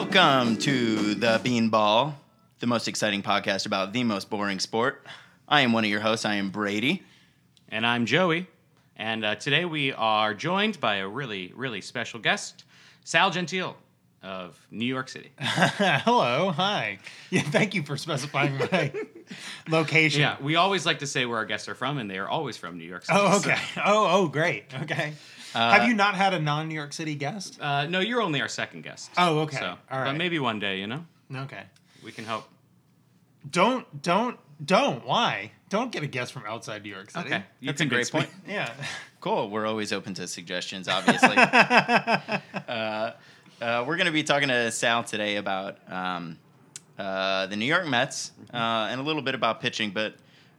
Welcome to the Beanball, the most exciting podcast about the most boring sport. I am one of your hosts. I am Brady. And I'm Joey. And uh, today we are joined by a really, really special guest, Sal Gentile of New York City. Hello, hi. Yeah, thank you for specifying my location. Yeah, we always like to say where our guests are from, and they are always from New York City. Oh, so- okay. Oh, oh, great. Okay. Have you not had a non-New York City guest? uh, no, you're only our second guest. Oh, okay. So, All But maybe one day, you know, Okay. we can hope. Don't, don't, don't. Why? Don't get a guest from outside New York City. Okay, you That's a can great speak- point. Yeah. Cool. We're always open to suggestions, obviously. uh, uh, we're going to be talking to Sal today about um, uh, the New York Mets uh, and a little bit about pitching. But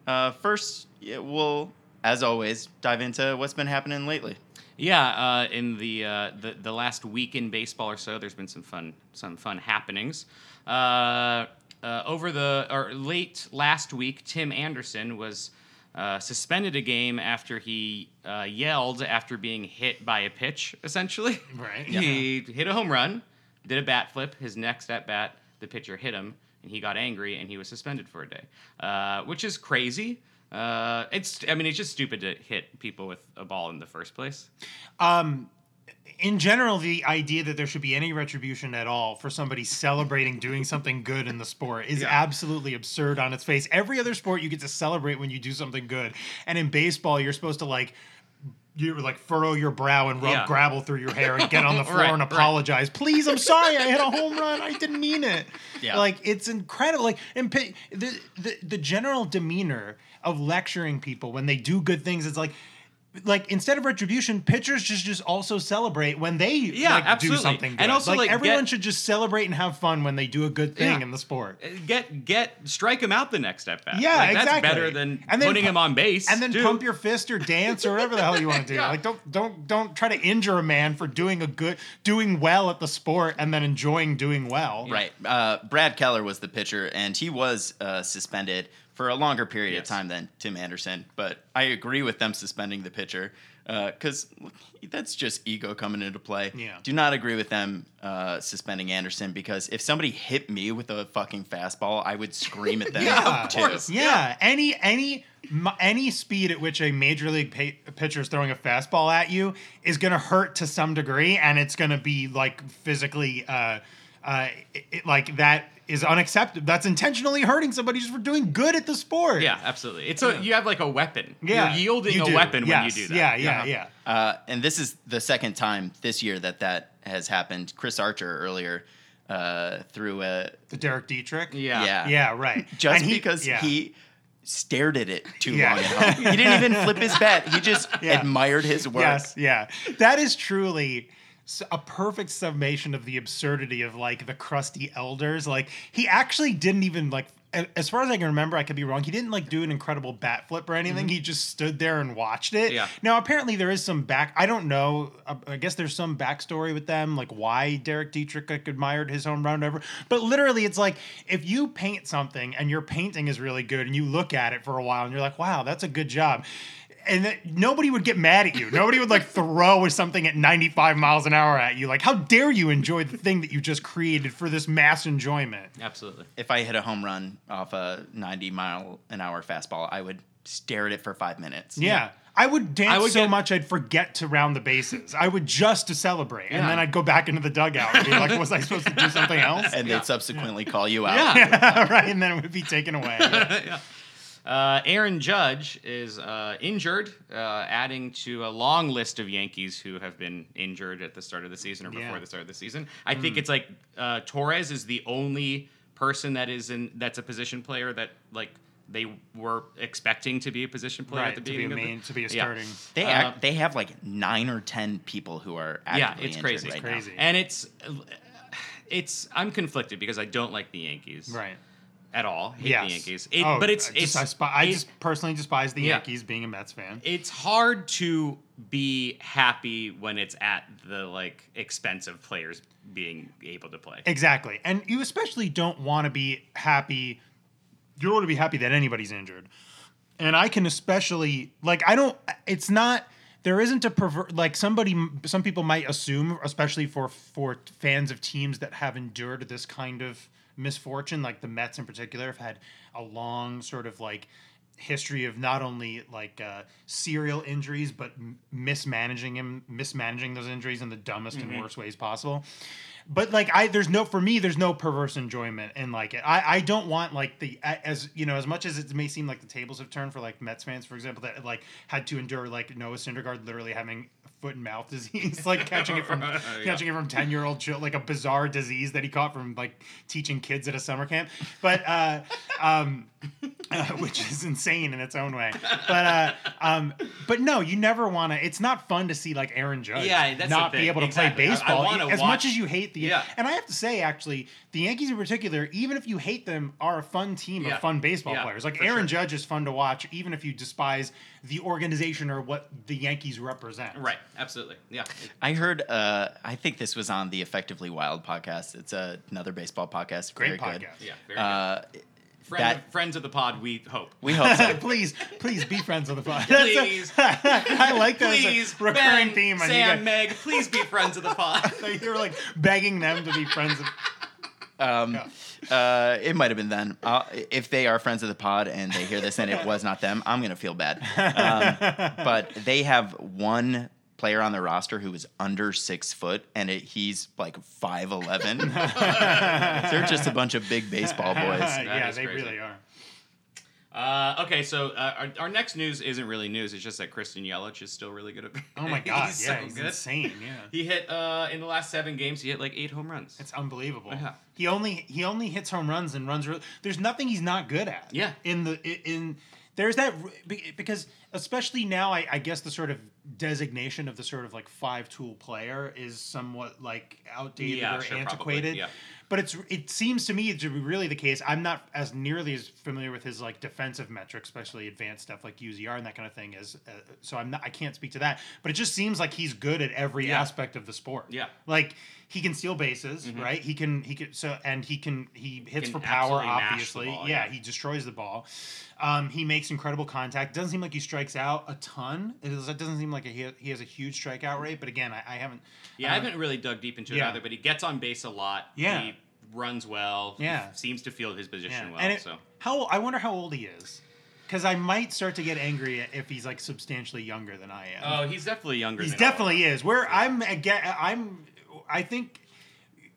uh, first, yeah, we'll, as always, dive into what's been happening lately. Yeah, uh, in the, uh, the the last week in baseball or so, there's been some fun some fun happenings. Uh, uh, over the or late last week, Tim Anderson was uh, suspended a game after he uh, yelled after being hit by a pitch. Essentially, Right, He hit a home run, did a bat flip. His next at bat, the pitcher hit him, and he got angry, and he was suspended for a day, uh, which is crazy. Uh, it's I mean it's just stupid to hit people with a ball in the first place. Um, In general, the idea that there should be any retribution at all for somebody celebrating doing something good in the sport is Yeah. absolutely absurd on its face. Every other sport, you get to celebrate when you do something good, and in baseball, you're supposed to like you like furrow your brow and rub Yeah. gravel through your hair and get on the floor Right, and right. apologize. Please, I'm sorry, I hit a home run. I didn't mean it. Yeah. Like it's incredible. Like and the the the general demeanor of lecturing people when they do good things, it's like. Like instead of retribution, pitchers just just also celebrate when they Yeah, like, do absolutely. something good. And also, like, everyone get- should just celebrate and have fun when they do a good thing Yeah. in the sport. Get get strike him out the next at bat. Yeah, like, exactly. That's better than And then putting pu- him on base. and then too. pump your fist or dance or whatever the hell you want to do. Yeah. Like don't don't don't try to injure a man for doing a good doing well at the sport and then enjoying doing well. Right. Uh, Brad Keller was the pitcher, and he was uh, suspended for a longer period of time than Tim Anderson. But I agree with them suspending the pitcher because that's just ego coming into play. Yeah. Do not agree with them uh, suspending Anderson because if somebody hit me with a fucking fastball, I would scream at them. Yeah, of too. course. Yeah, any any any speed at which a major league pa- pitcher is throwing a fastball at you is going to hurt to some degree, and it's going to be like physically, uh, uh, it, it- like that is unacceptable. That's intentionally hurting somebody just for doing good at the sport. Yeah, absolutely. It's a you have like a weapon. yeah, You're yielding you a do. weapon when you do that. Yeah, yeah, Uh-huh. yeah. Uh, and this is the second time this year that that has happened. Chris Archer earlier uh, threw a The Derek Dietrich. Yeah. yeah yeah, right. just And he- because yeah. he stared at it too Yeah. long at. He didn't even flip his bat. He just Yeah. admired his work. Yes, yeah. That is truly s- a perfect summation of the absurdity of like the crusty elders. Like he actually didn't even like as far as I can remember, I could be wrong. He didn't like do an incredible bat flip or anything. Mm-hmm. He just stood there and watched it. Yeah. Now apparently there is some back. I don't know. I guess there's some backstory with them, like why Derek Dietrich like admired his home run, whatever. But literally, it's like if you paint something and your painting is really good, and you look at it for a while, and you're like, wow, that's a good job. And then nobody would get mad at you. Nobody would like throw something at 95 miles an hour at you. Like, how dare you enjoy the thing that you just created for this mass enjoyment? Absolutely. If I hit a home run off a 90 mile an hour fastball, I would stare at it for five minutes. Yeah. I would dance I would so get- much I'd forget to round the bases. I would just to celebrate, and then I'd go back into the dugout and be like, "Was I supposed to do something else?" And they'd subsequently call you out. Yeah. right, and then it would be taken away. yeah. Uh, Aaron Judge is uh, injured, uh, adding to a long list of Yankees who have been injured at the start of the season or before Yeah. the start of the season. I think it's like uh, Torres is the only person that is in that's a position player that like they were expecting to be a position player at right, the to be a beginning. main, of to be a Yeah. starting. They Uh, act, they have like nine or ten people who are the, yeah, it's injured crazy. right It's now. crazy. and it's it's I'm conflicted because I don't like the Yankees Right. At all. Hate Yes. the Yankees. It, Oh, but it's I it's just, I, spi- I it- just personally despise the Yeah. Yankees being a Mets fan. it's hard to be happy when it's at the like expense of players being able to play. Exactly. And you especially don't want to be happy. You don't want to be happy that anybody's injured. And I can especially, like, I don't, it's not there isn't a pervert like somebody some people might assume especially for for fans of teams that have endured this kind of misfortune like the Mets in particular have had a long sort of like history of not only like uh, serial injuries but m- mismanaging him mismanaging those injuries in the dumbest and worst ways possible. But like i there's no for me there's no perverse enjoyment in like it. I i don't want like the as you know as much as it may seem like the tables have turned for like mets fans for example that like had to endure like noah syndergaard literally having foot and mouth disease like catching it from Yeah. catching it from 10 year old children like a bizarre disease that he caught from like teaching kids at a summer camp but uh um uh, which is insane in its own way but uh um but no you never want to it's not fun to see like aaron judge Yeah, not be able to Exactly. Play baseball wanna as watch- much as you hate the Yeah. and I have to say, actually, the Yankees in particular, even if you hate them, are a fun team Yeah. of fun baseball players. Like Aaron sure. Judge is fun to watch, even if you despise the organization or what the Yankees represent. Right. Absolutely. Yeah. I heard. Uh, I think this was on the Effectively Wild podcast. It's a, another baseball podcast. Great very good. podcast. Yeah. Very good. Uh, Friend, that- friends of the pod, we hope. we hope so. please, please be friends of the pod. Please. I like that as a Please, recurring Ben, theme. on you Sam, guys. Meg, please be friends of the pod. You're like begging them to be friends. Of, Um, uh, it might have been them. Uh, if they are friends of the pod and they hear this and it was not them, I'm gonna feel bad. Um, but they have one player on their roster who is under six foot, and it, he's like five eleven. They're just a bunch of big baseball boys. yeah, is they crazy. really are. Uh, okay, so uh, our, our next news isn't really news. It's just that Christian Yelich is still really good at. Oh my god, he's yeah, so he's good. insane. Yeah. He hit uh, in the last seven games. He hit like eight home runs. It's unbelievable. Yeah. He only he only hits home runs and runs. Real, there's nothing he's not good at. Yeah. In the in, in there's that because especially now I, I guess the sort of designation of the sort of like five tool player is somewhat like outdated Yeah, or sure, probably, antiquated. yeah. But it's it seems to me to be really the case. I'm not as nearly as familiar with his like defensive metrics, especially advanced stuff like UZR and that kind of thing. As uh, so, I'm not I can't speak to that. But it just seems like he's good at every Yeah. aspect of the sport. Yeah. like he can steal bases, right? He can he can so and he can he hits Can for power. absolutely mash the Obviously, ball, yeah, yeah. he destroys the ball. Um, he makes incredible contact. Doesn't seem like he strikes out a ton. It doesn't seem like he he has a huge strikeout rate. But again, I, I haven't. Yeah, I haven't really dug deep into it yeah. either, but he gets on base a lot. Yeah. He runs well. Yeah. seems to field his position Yeah. well. and it, so how I wonder how old he is, because I might start to get angry if he's like substantially younger than I am. Oh, he's definitely younger. He than all of definitely is. Where I'm again, I'm. I think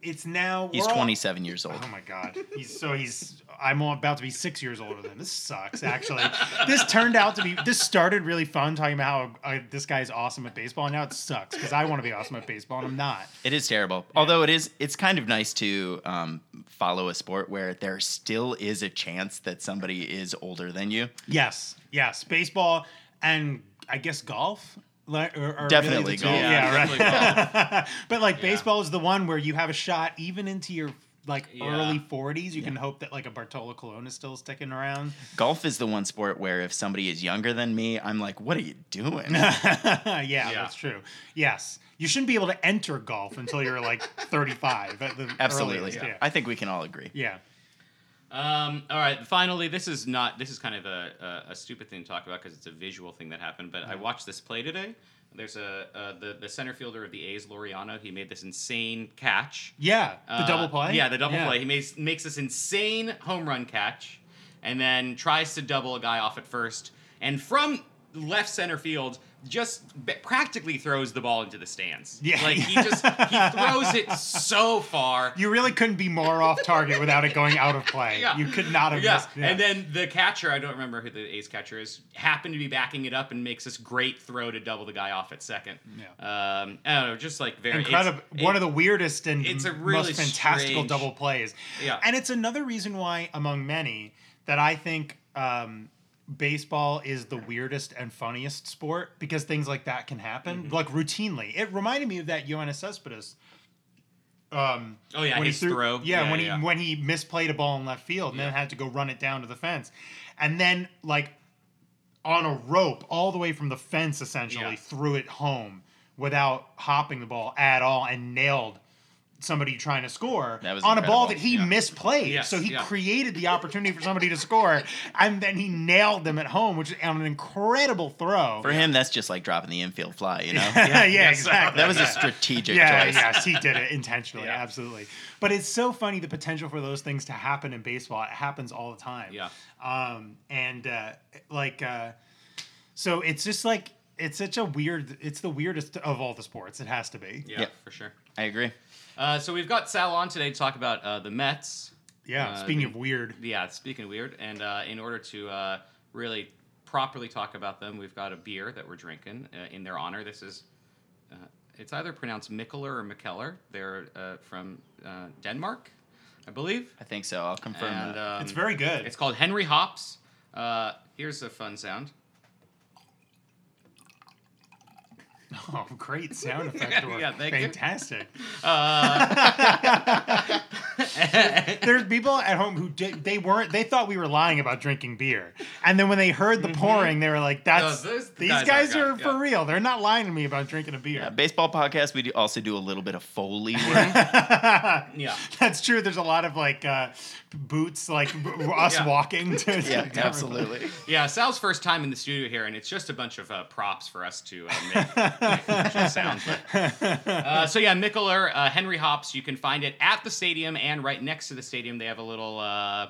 it's now. He's we're all- 27 years old. Oh my god. He's so he's. I'm about to be six years older than him. This sucks. Actually, this turned out to be. This started really fun, talking about how uh, this guy's awesome at baseball, and now it sucks because I want to be awesome at baseball and I'm not. It is terrible. Although it is, it's kind of nice to um, follow a sport where there still is a chance that somebody is older than you. Yes, yes, baseball and I guess golf. Like, are, are Definitely really golf. Yeah, Yeah, right. definitely but like Yeah. baseball is the one where you have a shot even into your like Yeah. early 40s. You can hope that like a Bartolo Colon is still sticking around. Golf is the one sport where if somebody is younger than me, I'm like, what are you doing? yeah, that's true. Yes. You shouldn't be able to enter golf until you're like 35 at the Absolutely. earliest, Yeah. I think we can all agree. yeah. Um, all right. Finally, this is not. This is kind of a, a, a stupid thing to talk about because it's a visual thing that happened. But I watched this play today. There's a uh, the the center fielder of the A's, Laureano. He made this insane catch. Yeah. The Uh, double play? Yeah, the double Yeah. play. He makes makes this insane home run catch, and then tries to double a guy off at first, and from left center field just b- practically throws the ball into the stands. Yeah. like he just he throws it so far. You really couldn't be more off target without it going out of play. Yeah. You could not have Yeah. missed. and then the catcher, I don't remember who the A's catcher is, happened to be backing it up and makes this great throw to double the guy off at second. Yeah. Um, I don't know, just like very incredible one it- of the weirdest and it's a most really fantastical strange- double plays Yeah. and it's another reason why among many that i think um, baseball is the weirdest and funniest sport because things like that can happen Mm-hmm. like routinely it reminded me of that Yoenis Cespedes um, Oh, yeah, when he his threw- throw. Yeah, Yeah, when yeah. he when he misplayed a ball in left field and then had to go run it down to the fence, and then like on a rope all the way from the fence essentially Yeah. threw it home without hopping the ball at all and nailed somebody trying to score That was on a ball that he Yeah. misplayed. Yes, so he yeah. created the opportunity for somebody to score, and then he nailed them at home, which is an incredible throw. For him, that's just like dropping the infield fly, you know? yeah, Yes. exactly. that was a strategic yeah, choice. yes, he did it intentionally, Yeah. absolutely. But it's so funny the potential for those things to happen in baseball. It happens all the time. Yeah. Um, and uh, like, uh, so it's just like it's such a weird. It's the weirdest of all the sports. It has to be. Yeah, Yeah. for sure. I agree. Uh, so we've got Sal on today to talk about uh, the Mets. Yeah. Uh, speaking the- of weird. Yeah, speaking of weird, and uh, in order to uh, really properly talk about them, we've got a beer that we're drinking uh, in their honor. This is, uh, it's either pronounced Mikkeller or Mikkeller. They're uh, from uh, Denmark, I believe. I think so. I'll confirm And that. um, It's very good. It's called Henry Hops. Uh, here's a fun sound. oh, great sound effect. work. Yeah, thank you. Fantastic. Uh, There's people at home who did, they weren't. They thought we were lying about drinking beer, and then when they heard the pouring, they were like, "That's No, those these guys guys, are are for yeah. real. They're not lying to me about drinking a beer." Yeah, baseball podcast, we do also do a little bit of Foley work. yeah. That's true. There's a lot of like uh, boots, like us Yeah. walking. To, yeah, to- absolutely. Yeah, Sal's first time in the studio here, and it's just a bunch of uh, props for us to uh, make, make sound. But, uh, so yeah, Mikkeller, uh, Henry Hops. You can find it at the stadium, and right next to the stadium, they have a little uh,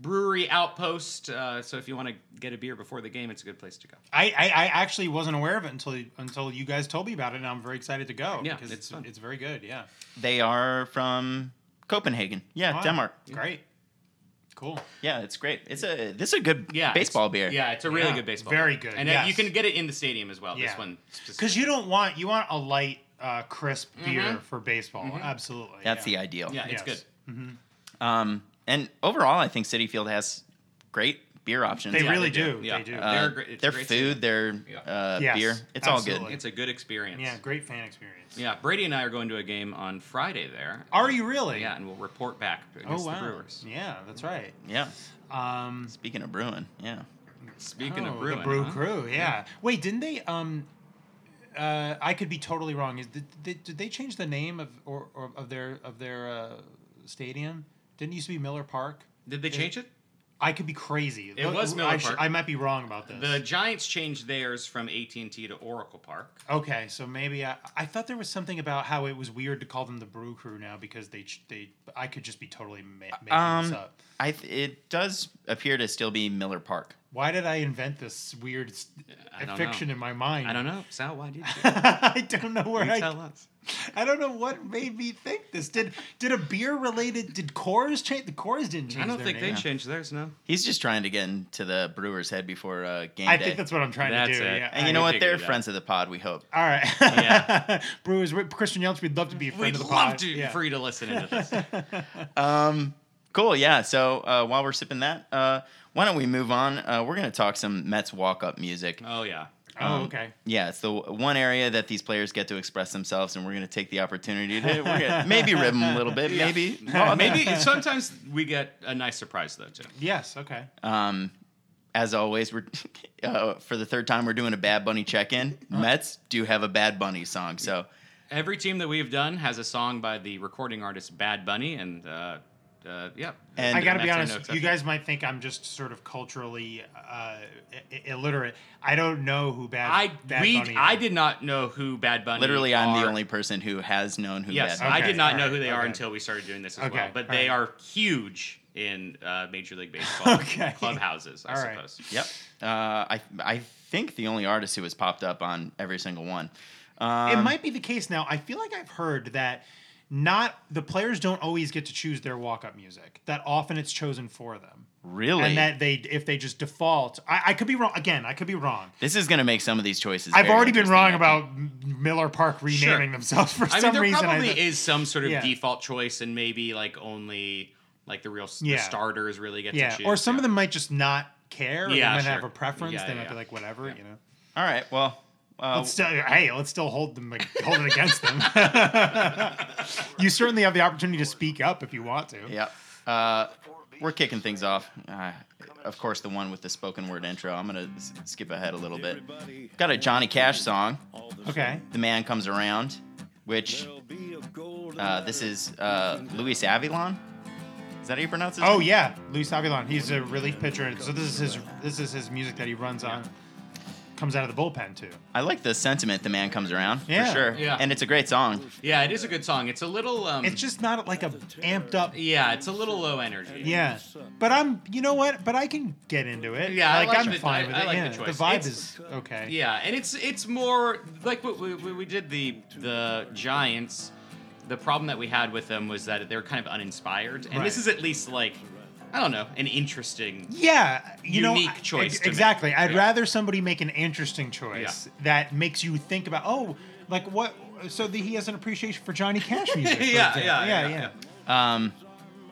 brewery outpost. Uh, so if you want to get a beer before the game, it's a good place to go. I, I, I actually wasn't aware of it until until you guys told me about it, and I'm very excited to go. Yeah, because it's it's it's very good. Yeah, They are from Copenhagen. Yeah, Wow. Denmark. Great, cool. Yeah, it's great. It's a this is a good Yeah, baseball beer. Yeah, it's a really Yeah, good baseball. very beer. good, and uh, you can get it in the stadium as well. Yeah. This one, Because you don't want you want a light, uh, crisp beer Mhm. for baseball. Absolutely, That's yeah. the ideal. yeah, it's Yes. good. Um, and overall, I think Citi Field has great beer options. They Yeah, really they do. do. Yeah. They do. Uh, They're great- it's their great food, their Yeah. uh, Yes, beer, it's all good. It's a good experience. yeah, great fan experience. Yeah, Brady and I are going to a game on Friday there. Are you really? Yeah, and we'll report back Oh wow. the Brewers. Yeah, that's right. Yeah. Um, Speaking of brewing, yeah. Speaking oh, of brewing, the Brew huh? Crew. Yeah. Wait, didn't they? Um, uh, I could be totally wrong. Is did, did, did they change the name of or, or of their of their uh, stadium? Didn't it used to be Miller Park? Did they change it? I could be crazy. It was Miller I, sh- Park. I might be wrong about this. The Giants changed theirs from AT and T to Oracle Park. Okay, so maybe I, I thought there was something about how it was weird to call them the Brew Crew now because they ch- they I could just be totally ma- making this Um, up. I th- it does appear to still be Miller Park. Why did I invent this weird s- I don't fiction know. in my mind? I don't know, Sal. Why did you? I don't know where you I. tell us. I don't know what made me think this. Did did a beer related? Did Coors change? The Coors didn't change. I don't their think they changed theirs. No. He's just trying to get into the Brewers' head before uh, game I day. think that's what I'm trying That's to do. it. Yeah. and I- you know what? They're friends of the pod. We hope. All right. Yeah. Brewers, Christian Yelich, we'd love to be a friend We'd of the love pod. to Yeah. for you to listen into this. Um, cool. Yeah. So uh, while we're sipping that, uh, why don't we move on? Uh, we're gonna talk some Mets walk-up music. oh yeah. Oh, Um, okay. Yeah, it's the one area that these players get to express themselves, and we're going to take the opportunity to we're gonna maybe rib them a little bit, maybe. Well, maybe sometimes we get a nice surprise though too. Yes. Okay. Um, as always, we're uh, for the third time we're doing a Bad Bunny check-in. Mets do have a Bad Bunny song, so Every team that we've done has a song by the recording artist Bad Bunny, and uh, uh, yeah. And I got to be Mets are no honest. you guys might think I'm just sort of culturally uh, i- illiterate. I don't know who Bad. I Bad we Bunny I did not know who Bad Bunny. literally, I'm the only person who has known who Yes, Bad I did not Okay, know all who they right, are until we started doing this as Okay, well. But all they right. are huge in uh, Major League Baseball Okay. clubhouses, I All right. suppose. Yep. Uh, I I think the only artist who has popped up on every single one. Um, it might be the case now. I feel like I've heard that not the players don't always get to choose their walk-up music. That often it's chosen for them, really. and that they if they just default. I, I could be wrong. Again, I could be wrong. this is going to make some of these choices. I've very already been wrong about Miller Park renaming Sure. themselves for I mean, there reason. probably I, is some sort of Yeah. default choice, and maybe like only like the real s- the Yeah. starters really get yeah, to choose. or some yeah. of them might just not care. or Yeah, they might sure. have a preference. Yeah, they yeah, might yeah. be like whatever. You know. All right. Well. Uh, Let's still, hey, let's still hold them, hold it against them. you certainly have the opportunity to speak up if you want to. Yeah. Uh, we're kicking things off. Uh, of course, the one with the spoken word intro. I'm going to skip ahead a little bit. Got a Johnny Cash song, Okay. The Man Comes Around, which Uh, this is uh, Luis Avilán. Is that how you pronounce it? Oh yeah, Luis Avilán. He's a relief pitcher. So this is his this is his music that he runs on. Comes out of the bullpen too. I like the sentiment the man comes around Yeah. for sure. Yeah. And it's a great song. Yeah, it is a good song. It's a little. Um, It's just not like a amped up. yeah, it's a little low energy. Yeah, but I'm. You know what? But I can get into it. Yeah, I like, like I'm the- fine I- with I it. like the yeah, choice. vibe It's- is okay. Yeah, and it's it's more like what we, we, we did the the Giants. The problem that we had with them was that they're kind of uninspired, and this is at least like I don't know an interesting. Yeah, you know, Unique I- choice ex- to make. exactly. I'd Yeah. rather somebody make an interesting choice that makes you think about. Oh, like what? So the, he has an appreciation for Johnny Cash music. for Yeah, example. yeah, yeah, yeah, yeah. Um,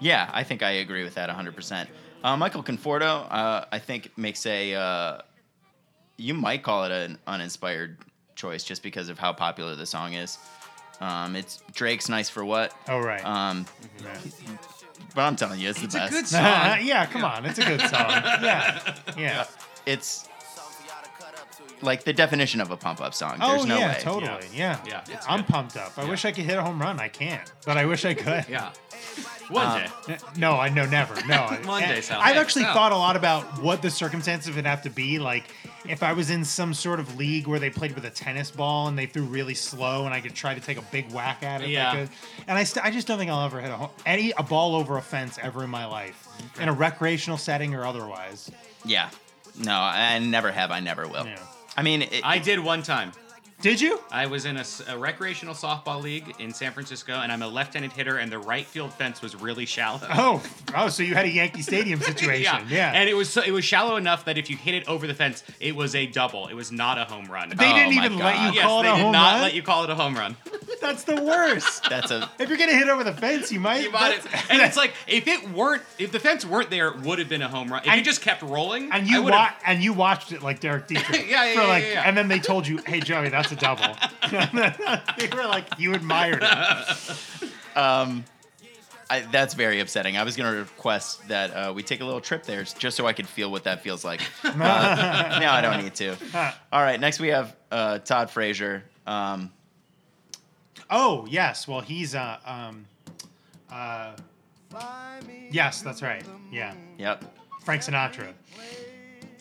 yeah, I think I agree with that 100%. Uh, Michael Conforto, uh, I think, makes a. Uh, you might call it an uninspired choice just because of how popular the song is. Um, it's Drake's "Nice for What," Oh right. um, Yeah. But I'm telling you, it's, the It's the a best. good song. yeah, come on, it's a good song. Yeah, yeah. It's like the definition of a pump-up song. Oh There's no yeah, way. totally. Yeah, Yeah, it's I'm good. pumped up. I wish I could hit a home run. I can't, but I wish I could. Yeah, one Um, day. No, I know never. No. One day, Sal. I've Hey, actually Sal. thought a lot about what the circumstances would have to be. Like, if I was in some sort of league where they played with a tennis ball and they threw really slow, and I could try to take a big whack at it. Yeah. Like a, and I, st- I just don't think I'll ever hit a ho- any a ball over a fence ever in my life, in a recreational setting or otherwise. Yeah. No, I never have. I never will. Yeah. I mean, it, I did one time. Did you? I was in a recreational softball league in San Francisco, and I'm a left-handed hitter, and the right field fence was really shallow. Oh, oh, so you had a Yankee Stadium situation. yeah. yeah. And it was so, it was shallow enough that if you hit it over the fence, it was a double. It was not a home run. they Oh didn't my even let you yes, call it a home run. they a did home not run. let you call it a home run. That's the worst. that's a if you're gonna hit over the fence, you might. You might that's- and it's like if it weren't, if the fence weren't there, it would have been a home run. If And- you just kept rolling, And you would've- wa- and you watched it like Derek Dietrich. Yeah, yeah, for yeah, like, yeah, yeah. And then they told you, "Hey, Joey, that's a double." they were like, you admired it. Um, I, that's very upsetting. I was going to request that uh, we take a little trip there just so I could feel what that feels like. Uh, no, I don't need to. All right, next we have uh, Todd Frazier. Um, Oh yes, well he's uh um uh yes, that's right. Yeah, yep. Frank Sinatra.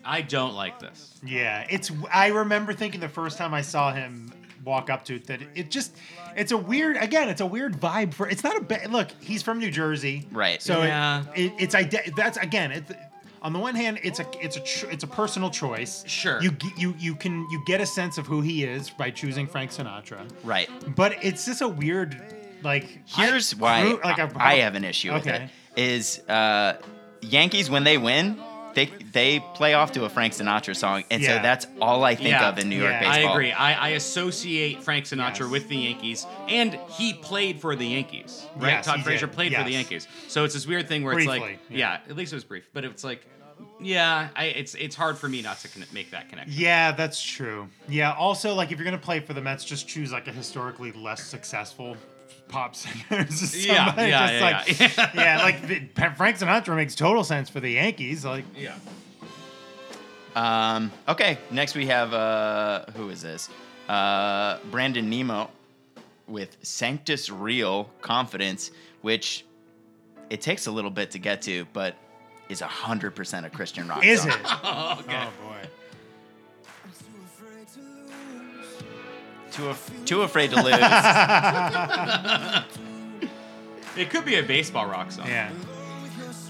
I don't like this. Yeah, it's. I remember thinking the first time I saw him walk up to it that it just. It's a weird. Again, it's a weird vibe for. It's not a bad look. He's from New Jersey, Right. So Yeah. it, it's ide- That's again. It, on the one hand, it's a it's a ch- it's a personal choice. Sure. You you you can you get a sense of who he is by choosing Frank Sinatra, Right. but it's just a weird like. Here's I- why grew- like a- I have an issue with Okay. it. Is uh, Yankees when they win, they they play off to a Frank Sinatra song, and so that's all I think Yeah. of in New York Yeah. baseball. I agree. I, I associate Frank Sinatra Yes. with the Yankees, and he played for the Yankees, right? Yes, Todd Frazier did. played for the Yankees, so it's this weird thing where it's like, yeah. yeah. at least it was brief, but it's like, yeah, I, it's it's hard for me not to conne- make that connection. Yeah, that's true. Yeah. Also, like if you're gonna play for the Mets, just choose like a historically less successful pop singer. Just Yeah, yeah, yeah, like, yeah. like the, Frank Sinatra makes total sense for the Yankees. Like, Yeah. Um, okay, next we have uh, who is this? Uh, Brandon Nimmo with Sanctus Real Confidence, which it takes a little bit to get to, but is hundred percent a Christian rock. is song. it? Oh, okay. Oh boy. Too, af- too afraid to lose. It could be a baseball rock song. Yeah.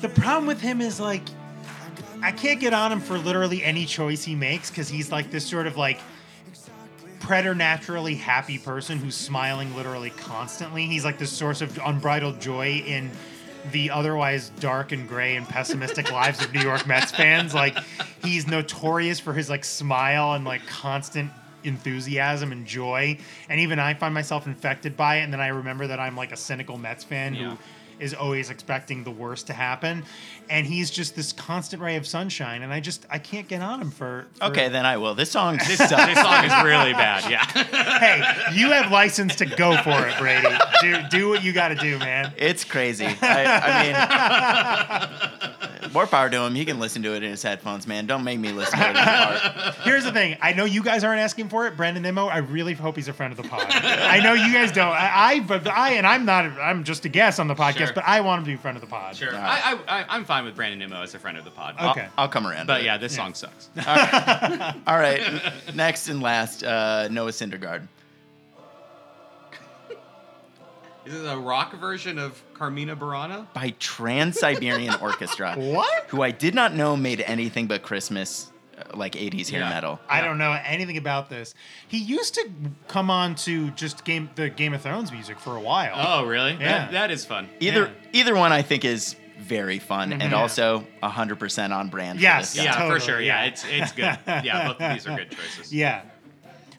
The problem with him is like, I can't get on him for literally any choice he makes because he's like this sort of like preternaturally happy person who's smiling literally constantly. He's like the source of unbridled joy in the otherwise dark and gray and pessimistic lives of New York Mets fans. Like he's notorious for his like smile and like constant enthusiasm and joy. And even I find myself infected by it. And then I remember that I'm like a cynical Mets fan Yeah. who is always expecting the worst to happen. And he's just this constant ray of sunshine. And I just I can't get on him for, for okay, then I will. This song This, this song is really bad. Yeah. hey, you have license to go for it, Brady. Do do what you got to do, man. It's crazy. I, I mean, More power to him. He can listen to it in his headphones, man. Don't make me listen to it in the. Here's the thing. I know you guys aren't asking for it, Brandon Nimmo. I really hope he's a friend of the pod. I know you guys don't. I, I, but I, and I'm not. I'm just a guest on the podcast, Sure. but I want him to be a friend of the pod. Sure. Alright. I, I, I, I'm fine with Brandon Nimmo as a friend of the pod. I'll- Okay. I'll, come around. But to it. yeah, this song sucks. All right. Next and last, uh, Noah Syndergaard. Is it a rock version of Carmina Burana? by Trans Siberian Orchestra. What? Who I did not know made anything but Christmas, uh, like 80s hair Yeah. metal. I don't know anything about this. He used to come on to just game the Game of Thrones music for a while. Oh, really? Yeah. That, that is fun. Either Yeah. either one I think is very fun and Mhm. also 100% on brand Yes, for this guy. Yeah, Totally, for sure. Yeah, yeah. it's it's good. Yeah, both of these are good choices. Yeah.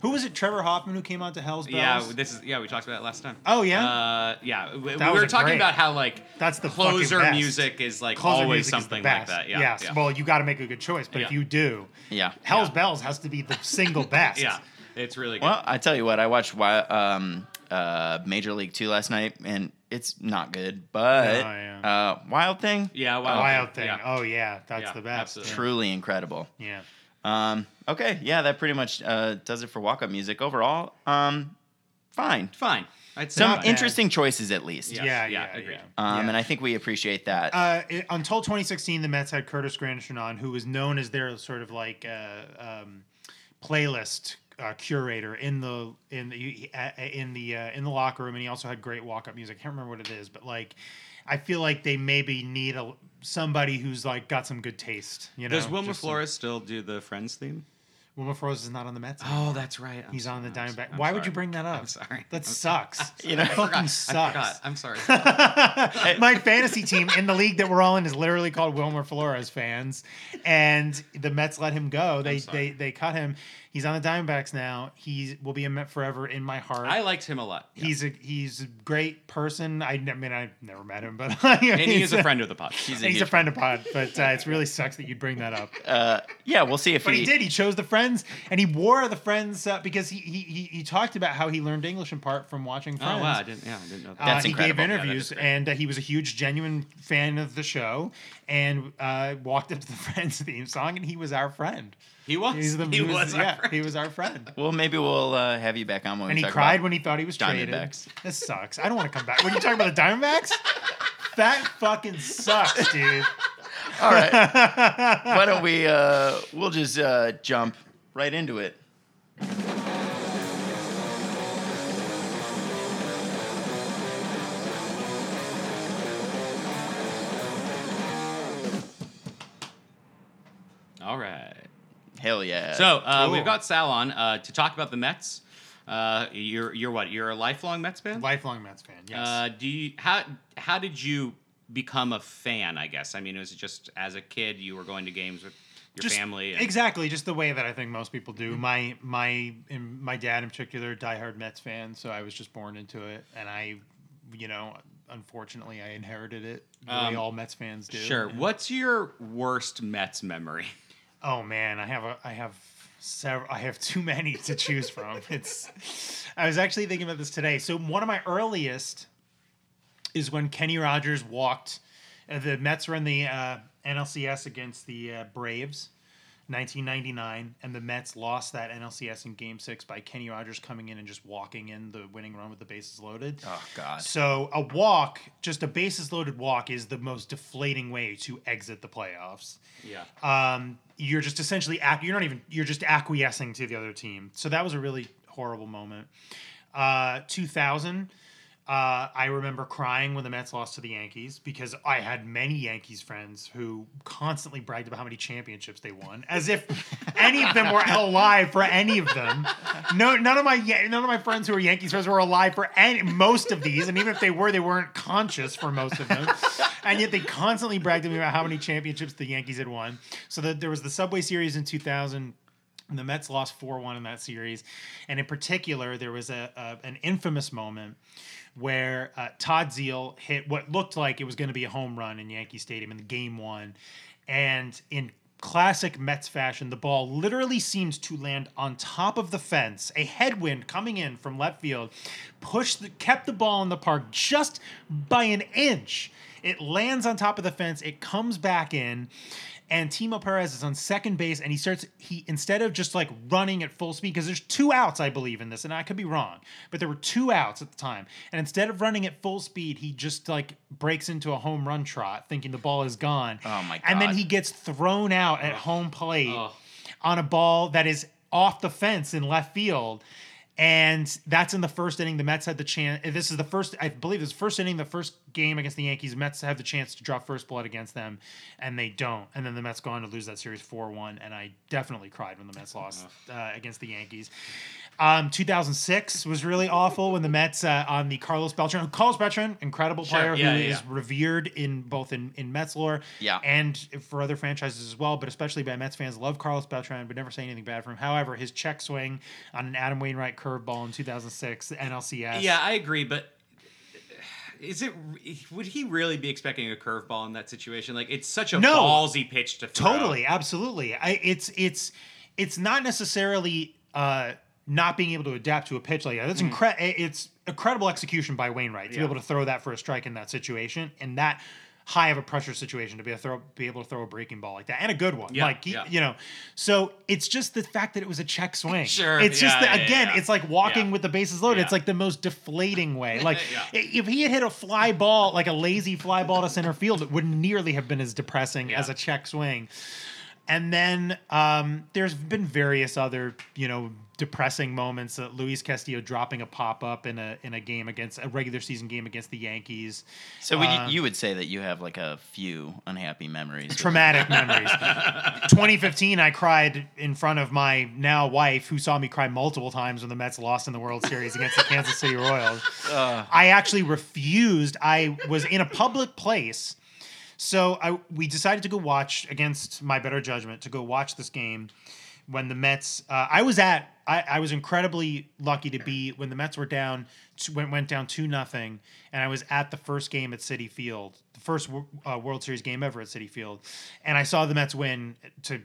Who was it? Trevor Hoffman who came out to Hell's Bells. Yeah, this is yeah. We talked about it last time. Oh, yeah? uh, yeah. We, we were talking great. about how like That's the closer best. music is like Closer always is the something like best. that. Yeah. yes. yeah. Well, you got to make a good choice, but if you do, Yeah. Hell's Yeah. Bells has to be the single best. yeah, it's really good. Well, I tell you what, I watched um, uh, Major League 2 last night and it's not good, but No, yeah. uh, Wild Thing, yeah, wow. Wild thing. Yeah. Oh yeah, that's Yeah, the best. absolutely. truly incredible. Yeah. Um, okay, yeah, that pretty much uh, does it for walk up music. Overall, um, fine. Fine. I'd say Some Not fine. bad. interesting choices at least. Yeah, Yeah. yeah, Yeah. agreed. yeah. Um, Yeah. And I think we appreciate that. Uh, it, until 2016, the Mets had Curtis Granderson on, who was known as their sort of like uh, um, playlist uh, curator in the in the uh, in the uh, in the locker room, and he also had great walk up music. I can't remember what it is, but like, I feel like they maybe need a somebody who's like got some good taste. You know, Does Wilmer Just some- Flores still do the Friends theme? Wilmer Flores is not on the Mets. Oh, that's right. I'm He's on the sorry. I'm Diamondback. Why I'm would you bring that up? I'm sorry. That I'm sucks. You know, I fucking I sucks. forgot. I'm sorry. My fantasy team in the league that we're all in is literally called Wilmer Flores fans, and the Mets let him go. They they they cut him. He's on the Diamondbacks now. He will be a Met forever in my heart. I liked him a lot. Yeah. He's a he's a great person. I mean I've never met him, but and he is a friend of the pod. He's He's, a a, friend of Pod, but uh, it really sucks that you'd bring that up. uh, yeah, we'll see if But he, he did. He chose the Friends, and he wore the Friends uh, because he, he he he talked about how he learned English in part from watching Friends. Oh wow, I didn't. Yeah, I didn't know that. Uh, That's he incredible. gave Yeah, interviews, great. and uh, he was a huge, genuine fan of the show, and uh, walked up to the Friends theme song, and he was our friend. He was. He's the, he was. our yeah, friend. he was our friend. Well, maybe we'll uh, have you back on when and we he talk cried about- when he thought he was traded. Diamondbacks. This sucks. I don't want to come back. When you talking about the Diamondbacks, that fucking sucks, dude. All right. Why don't we? Uh, we'll just uh, jump right into it. Hell yeah. So uh, Cool. we've got Sal on uh, to talk about the Mets. Uh, you're you're what? You're a lifelong Mets fan. Lifelong Mets fan. Yes. Uh, do you how how did you become a fan? I guess I mean, was it just as a kid you were going to games with your Just- family? And, Exactly, just the way that I think most people do. My my in, my dad in particular, diehard Mets fan, so I was just born into it, and I, you know, unfortunately, I inherited it the way Um, all Mets fans do. Sure. And- What's your worst Mets memory? Oh man, I have a I have several. I have too many to choose from. It's. I was actually thinking about this today. So one of my earliest is when Kenny Rogers walked. Uh, the Mets were in the uh, NLCS against the uh, Braves, 1999, and the Mets lost that NLCS in Game Six by Kenny Rogers coming in and just walking in the winning run with the bases loaded. oh God. So a walk, just a bases loaded walk, is the most deflating way to exit the playoffs Yeah. um, you're just essentially ac- you're not even you're just acquiescing to the other team. So that was a really horrible moment. Uh, 2000, uh, I remember crying when the Mets lost to the Yankees because I had many Yankees friends who constantly bragged about how many championships they won, as if any of them were alive for any of them. No, none of my none of my friends who are Yankees fans were alive for any most of these, and even if they were, they weren't conscious for most of them. And yet they constantly bragged to me about how many championships the Yankees had won. So the, there was the Subway Series in 2000. And the Mets lost 4 1 in that series. And in particular, there was a, a an infamous moment where uh, Todd Zeile hit what looked like it was going to be a home run in Yankee Stadium in the game one. And in classic Mets fashion, the ball literally seems to land on top of the fence. A headwind coming in from left field pushed the, kept the ball in the park just by an inch. It lands on top of the fence. It comes back in. And Timo Perez is on second base, and he starts. He instead of just like running at full speed, because there's two outs, I believe in this, and I could be wrong, but there were two outs at the time. And instead of running at full speed, he just like breaks into a home run trot, thinking the ball is gone. Oh, my god! And then he gets thrown out at home plate Oh. on a ball that is off the fence in left field. And that's in the first inning. The Mets had the chance. This is the first, I believe, this is the first inning, the first game against the Yankees. The Mets have the chance to draw first blood against them, and they don't. And then the Mets go on to lose that series 4 1. And I definitely cried when the Mets lost uh, against the Yankees. Um, 2006 was really awful when the Mets uh, on the Carlos Beltran. Carlos Beltran, incredible Sure, player yeah, who yeah, is revered in both in, in Mets lore Yeah. and for other franchises as well, but especially by Mets fans. Love Carlos Beltran, but never say anything bad for him. However, his check swing on an Adam Wainwright curveball in 2006 NLCS. Yeah, I agree, but is it? Would he really be expecting a curveball in that situation? Like, it's such a No. ballsy pitch to throw. Totally, absolutely. I, it's it's it's not necessarily uh, not being able to adapt to a pitch like that. That's incre- It's incredible execution by Wainwright to. Yeah. be able to throw that for a strike in that situation and that high of a pressure situation to be a throw be able to throw a breaking ball like that and a good one. Yeah, like yeah. you know, so it's just the fact that it was a check swing. Sure, it's just yeah, that yeah, again, it's like walking with the bases loaded. It's like the most deflating way. Like if he had hit a fly ball, like a lazy fly ball to center field, it wouldn't nearly have been as depressing as a check swing. And then um, there's been various other, you know, depressing moments. Uh, Luis Castillo dropping a pop up in a in a game against a regular season game against the Yankees. So would Uh, you, you would say that you have like a few unhappy memories. Traumatic memories. 2015, I cried in front of my now wife, who saw me cry multiple times when the Mets lost in the World Series against the Kansas City Royals. I actually refused. I was in a public place. So I we decided to go watch against my better judgment to go watch this game when the Mets. Uh, I was at. I, I was incredibly lucky to be when the Mets were down. Went went down two nothing, and I was at the first game at Citi Field, the first uh, World Series game ever at Citi Field, and I saw the Mets win to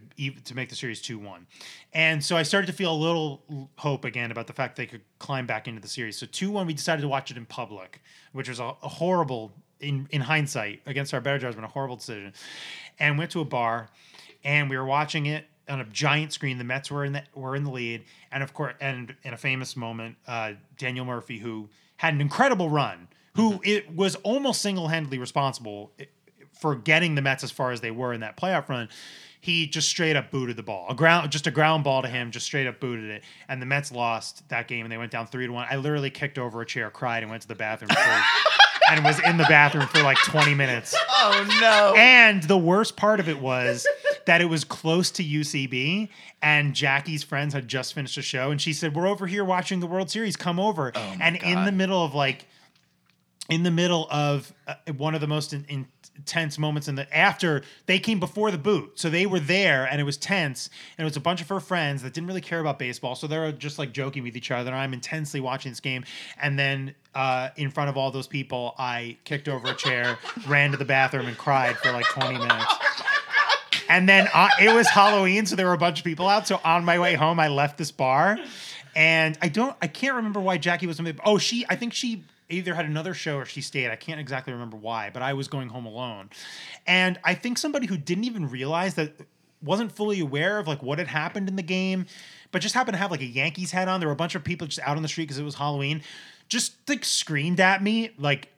to make the series two one, and so I started to feel a little hope again about the fact they could climb back into the series. So two one, we decided to watch it in public, which was a, a horrible in in hindsight against our better judgment, a horrible decision, and went to a bar, and we were watching it on a giant screen. The Mets were in the were in the lead, and of course, and in a famous moment, uh, Daniel Murphy, who had an incredible run, who it was almost single handedly responsible for getting the Mets as far as they were in that playoff run. He just straight up booted the ball, a ground, just a ground ball to him, just straight up booted it, and the Mets lost that game, and they went down three to one. I literally kicked over a chair, cried, and went to the bathroom. For, and was in the bathroom for like 20 minutes. Oh no! And the worst part of it was that it was close to UCB, and Jackie's friends had just finished a show, and she said, "We're over here watching the World Series. Come over." Oh and in the middle of like, in the middle of uh, one of the most in, in- intense moments in the after they came before the boot, so they were there, and it was tense, and it was a bunch of her friends that didn't really care about baseball, so they were just like joking with each other. And I'm intensely watching this game, and then uh, in front of all those people, I kicked over a chair, ran to the bathroom, and cried for like 20 minutes. And then uh, it was Halloween, so there were a bunch of people out. So on my way home, I left this bar, and I don't, I can't remember why Jackie was. Oh, she, I think she either had another show or she stayed. I can't exactly remember why, but I was going home alone, and I think somebody who didn't even realize that wasn't fully aware of like what had happened in the game, but just happened to have like a Yankees hat on. There were a bunch of people just out on the street because it was Halloween, just like screamed at me like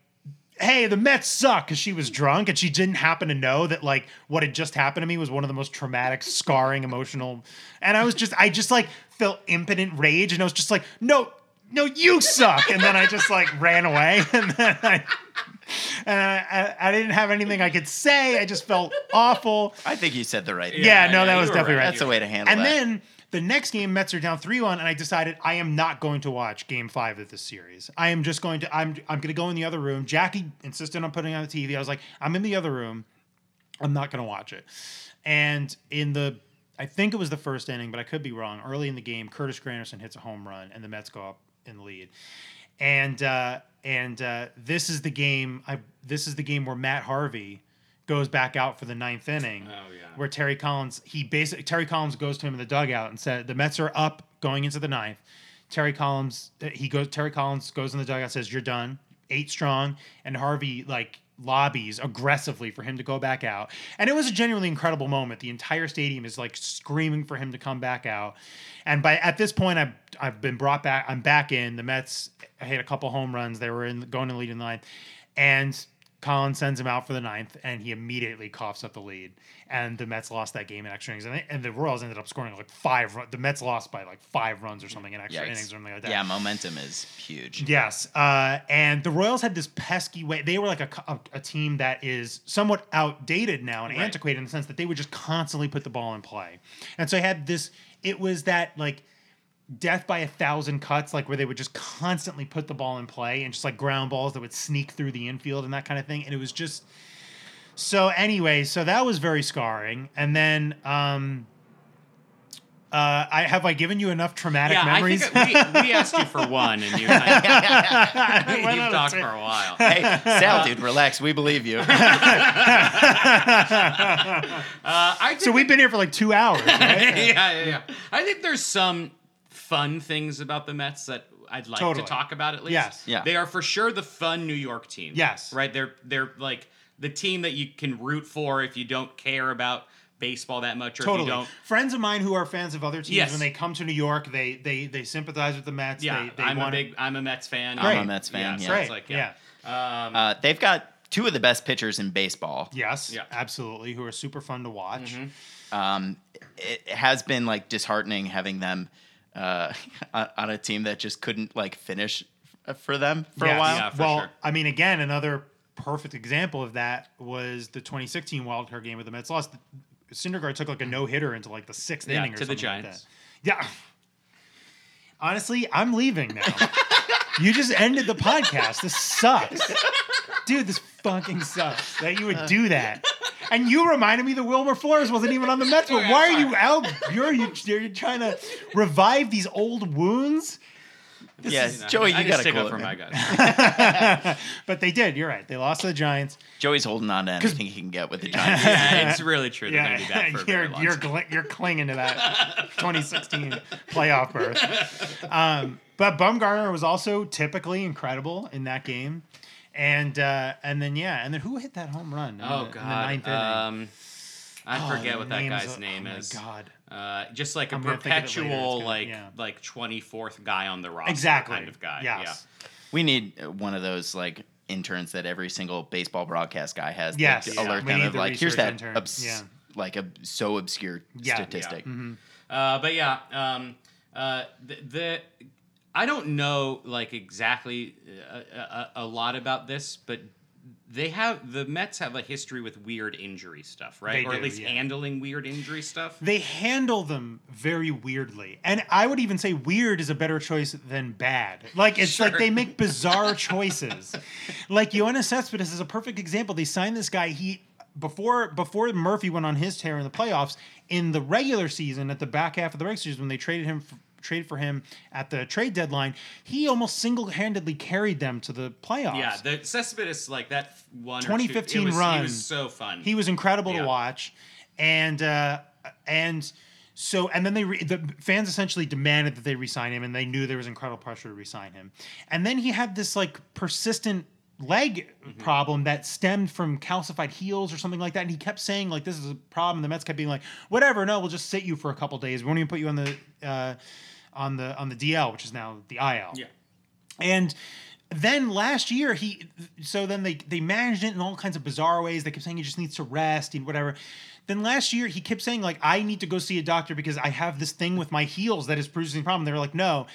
hey, the Mets suck because she was drunk and she didn't happen to know that like what had just happened to me was one of the most traumatic, scarring, emotional. And I was just, I just like felt impotent rage and I was just like, no, no, you suck. And then I just like ran away and then I. And I, I, I didn't have anything I could say. I just felt awful. I think you said the right. thing. Yeah, no, that was were definitely right. That's the way to handle it. And that. then the next game, Mets are down three one, and I decided I am not going to watch Game Five of this series. I am just going to. I'm. I'm going to go in the other room. Jackie insisted on putting on the TV. I was like, I'm in the other room. I'm not going to watch it. And in the, I think it was the first inning, but I could be wrong. Early in the game, Curtis Granderson hits a home run, and the Mets go up in the lead. And uh, and uh, this is the game. I this is the game where Matt Harvey goes back out for the ninth inning. Oh, yeah. Where Terry Collins, he basically Terry Collins goes to him in the dugout and said the Mets are up going into the ninth. Terry Collins, uh, he goes. Terry Collins goes in the dugout, says you're done, eight strong, and Harvey like lobbies aggressively for him to go back out. And it was a genuinely incredible moment. The entire stadium is like screaming for him to come back out. And by at this point, I've I've been brought back. I'm back in. The Mets hit a couple home runs. They were in going to lead in the ninth, and Collins sends him out for the ninth, and he immediately coughs up the lead. And the Mets lost that game in extra innings, and, they, and the Royals ended up scoring like five. run- The Mets lost by like five runs or something in extra Yikes. innings or something like that. Yeah, momentum is huge. Yes, uh, and the Royals had this pesky way. They were like a, a, a team that is somewhat outdated now and Right. antiquated in the sense that they would just constantly put the ball in play. And so I had this. It was that like death by a thousand cuts, like where they would just constantly put the ball in play and just like ground balls that would sneak through the infield and that kind of thing. And it was just so. Anyway, so that was very scarring. And then. um uh, I have I given you enough traumatic yeah, memories? I think we, we asked you for one, and you, went you've on a talked for a while. Hey, Sal, dude, relax. We believe you. Uh, I think So we've been here for like two hours, right? yeah, yeah, yeah. I think there's some fun things about the Mets that I'd like Totally. to talk about at least. Yes. Yeah. They are for sure the fun New York team. Yes. Right? They're they're like the team that you can root for if you don't care about baseball that much or if Totally. you don't Friends of mine who are fans of other teams, Yes. when they come to New York, they they they sympathize with the Mets. yeah, they, they I'm a wanna- big I'm a Mets fan. I'm a Mets fan. so Yeah. Great. it's like yeah. Um, Uh, they've got two of the best pitchers in baseball. Yes, Yeah. absolutely. Who are super fun to watch. Mm-hmm. Um, it has been like disheartening having them uh, on on a team that just couldn't like finish for them for Yes. a while. Yeah, for well, sure. I mean, again, another perfect example of that was the 2016 wild card game where the Mets lost. Syndergaard took like a no hitter into like the sixth Yeah, inning or to the something like Giants. that. Yeah. Honestly, I'm leaving now. you just ended the podcast. This sucks. Dude, this fucking sucks that you would do that. And you reminded me that Wilmer Flores wasn't even on the Mets. But why are you out? You're you, you're trying to revive these old wounds. Yes, you know, Joey, I you gotta stick cool up it, for man. my guys. But they did. You're right. They lost to the Giants. Joey's holding on to anything he can get with the Giants. yeah, it's really true. They're Yeah, going to be back for a very you're long you're time. gl- you're clinging to that 2016 playoff berth. Um, but Bumgarner was also typically incredible in that game, and uh, and then yeah, and then who hit that home run? Oh the, in the God. ninth inning? Um, I Oh, forget the what that guy's of- name oh my is. God. Uh, just like a I'm gonna think of it later. It's perpetual, gonna- like yeah. like twenty fourth guy on the roster Exactly. kind of guy. Yes. we need uh, one of those like interns that every single baseball broadcast guy has. Yes, to yeah. alert We them of the like here's that obs- Yeah. like a so obscure Yeah. statistic. Mhm. Uh, but yeah, um, uh, the, the I don't know like exactly a, a, a lot about this, but they have the Mets have a history with weird injury stuff, right? They or do, at least yeah. handling weird injury stuff. They handle them very weirdly. And I would even say weird is a better choice than bad. Like it's like they make bizarre choices. Like Yoenis Cespedes is a perfect example. They signed this guy he before before Murphy went on his tear in the playoffs in the regular season at the back half of the regular season when they traded him f traded for him at the trade deadline, he almost single-handedly carried them to the playoffs. Yeah, the Cespedes like that one. or two- 2015 was, run. He was so fun. He was incredible Yeah. to watch, and uh, and so and then they re- the fans essentially demanded that they resign him, and they knew there was incredible pressure to resign him. And then he had this like persistent leg Mm-hmm. problem that stemmed from calcified heels or something like that and he kept saying like this is a problem the mets kept being like whatever no we'll just sit you for a couple days we won't even put you on the uh, on the on the dl which is now the il yeah. and then last year he so then they they managed it in all kinds of bizarre ways. They kept saying he just needs to rest and whatever. Then last year he kept saying like I need to go see a doctor because I have this thing with my heels that is producing a problem. They were like, no.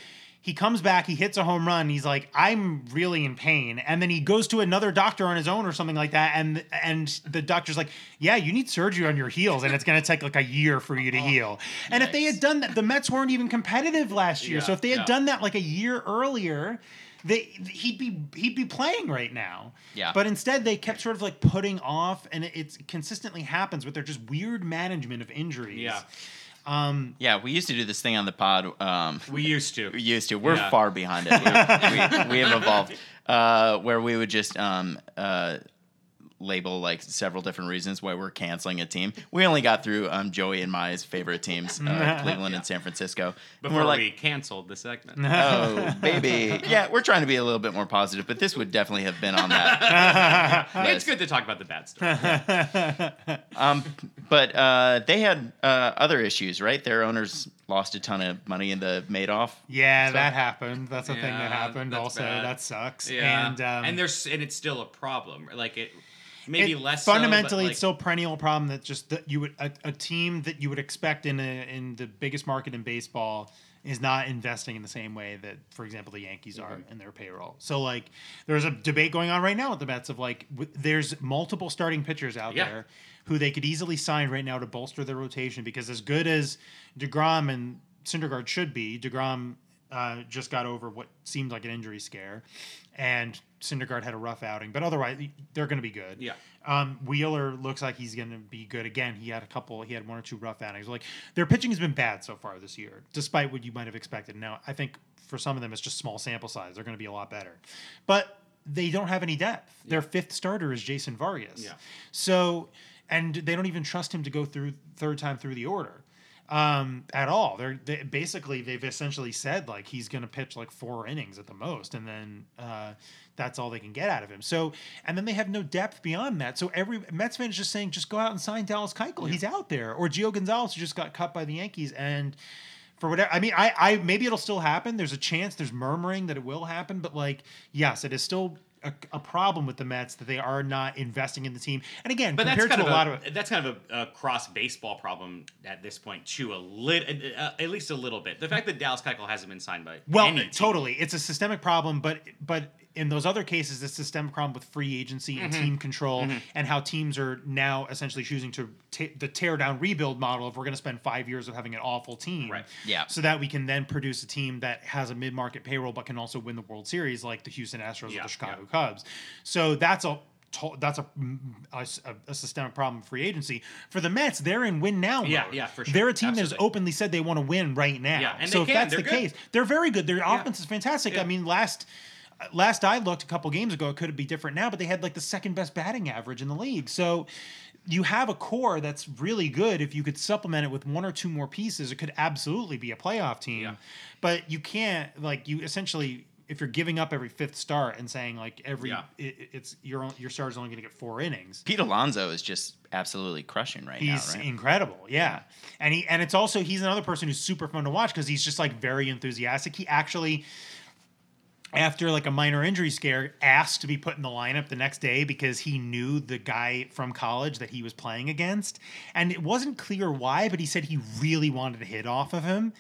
He comes back, he hits a home run. He's like, I'm really in pain, and then he goes to another doctor on his own or something like that, and and the doctor's like, yeah, you need surgery on your heels, and it's gonna take like a year for you to oh, heal. And if they had done that, the Mets weren't even competitive last year. so if they had yeah. done that like a year earlier, they he'd be he'd be playing right now. Yeah. But instead, they kept sort of like putting off, and it, consistently happens with their just weird management of injuries. Yeah. Um. Yeah, we used to do this thing on the pod. Um, We used to. we used to. We're Yeah. far behind it. We, we, we have evolved. Uh, where we would just um, uh, label like several different reasons why we're canceling a team. We only got through um, Joey and Maya's favorite teams, uh, Cleveland and San Francisco. And Before we're like, we canceled the segment. oh baby, yeah, we're trying to be a little bit more positive, but this would definitely have been on that. it's good to talk about the bad stuff. Um, but uh, they had uh, other issues, right? Their owners lost a ton of money in the Madoff. Yeah, So- that happened. That's a thing that happened. that's Also, bad. that sucks. Yeah, And um, and there's and it's still a problem. Like it, maybe it- less. so, but, fundamentally like- it's still a perennial problem that just that you would a, a team that you would expect in a, in the biggest market in baseball is not investing in the same way that for example the Yankees are in their payroll. So like there's a debate going on right now with the Mets of like w- there's multiple starting pitchers out Yeah. there who they could easily sign right now to bolster their rotation because as good as DeGrom and Syndergaard should be, DeGrom uh, just got over what seemed like an injury scare, and Syndergaard had a rough outing, but otherwise they're going to be good. Yeah. Um, Wheeler looks like he's going to be good again. He had a couple. He had one or two rough outings. Like their pitching has been bad so far this year, despite what you might have expected. Now I think for some of them it's just small sample size. They're going to be a lot better, but they don't have any depth. Their fifth starter is Jason Vargas. Yeah. So, and they don't even trust him to go through third time through the order um, at all. They're they, basically they've essentially said like he's going to pitch like four innings at the most, and then uh, that's all they can get out of him. So, and then they have no depth beyond that. So every Mets fan is just saying, just go out and sign Dallas Keuchel. He's out there, or Gio Gonzalez who just got cut by the Yankees and. For whatever, I mean, I, I maybe it'll still happen. There's a chance. There's murmuring that it will happen, but like, yes, it is still a, a problem with the Mets that they are not investing in the team. And again, But that's compared kind to of a lot of that's kind of a, a cross baseball problem at this point too. A lit, uh, at least a little bit. The fact that Dallas Keuchel hasn't been signed by Well, totally, it's a systemic problem, but but in those other cases, a systemic problem with free agency and Mm-hmm. team control, and how teams are now essentially choosing to ta the tear down rebuild model. If we're going to spend five years of having an awful team, Right. Yeah. so that we can then produce a team that has a mid market payroll but can also win the World Series, like the Houston Astros Yeah, or the Chicago yeah. Cubs. So that's a that's a, a, a systemic problem free agency for the Mets. They're in win now mode. Yeah, yeah, for sure. They're a team that has openly said they want to win right now. Yeah, and so if that's They're the good. case, they're very good. Their offense is fantastic. Yeah. I mean, last last I looked a couple games ago, it could be different now, but they had like the second best batting average in the league. So you have a core that's really good. If you could supplement it with one or two more pieces, it could absolutely be a playoff team. Yeah. But you can't like you essentially if you're giving up every fifth start and saying like every Yeah. it, it's your own, your starter's only going to get four innings. Pete Alonso is just absolutely crushing right He's now, right? incredible, yeah. And he and it's also he's another person who's super fun to watch because he's just like very enthusiastic. He actually, after like a minor injury scare, asked to be put in the lineup the next day because he knew the guy from college that he was playing against, and it wasn't clear why, but he said he really wanted to hit off of him,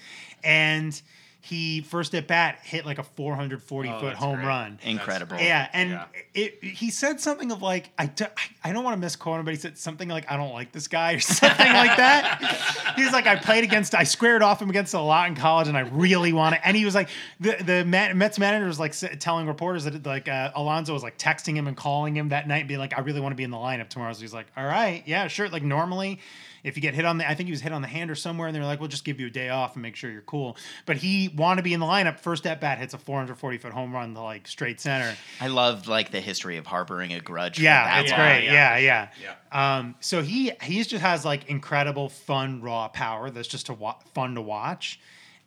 and he first at bat hit like a 440 Oh, foot home great. run. Incredible. Yeah, and Yeah. It, he said something of like I, do, I don't want to misquote him, but he said something like I don't like this guy or something like that. He was like I played against I squared off him against a lot in college, and I really want to. And he was like the the Mets manager was like telling reporters that like uh, Alonso was like texting him and calling him that night, and being like I really want to be in the lineup tomorrow. So he's like, all right, yeah, sure. Like normally. If you get hit on the, I think he was hit on the hand or somewhere, and they're like, "We'll just give you a day off and make sure you're cool." But he wanted to be in the lineup. First at bat, hits a 440 foot home run to like straight center. I love like the history of harboring a grudge. Yeah, that it's long. great. yeah, Yeah, for yeah. Um, so he he just has like incredible fun raw power that's just to wa- fun to watch,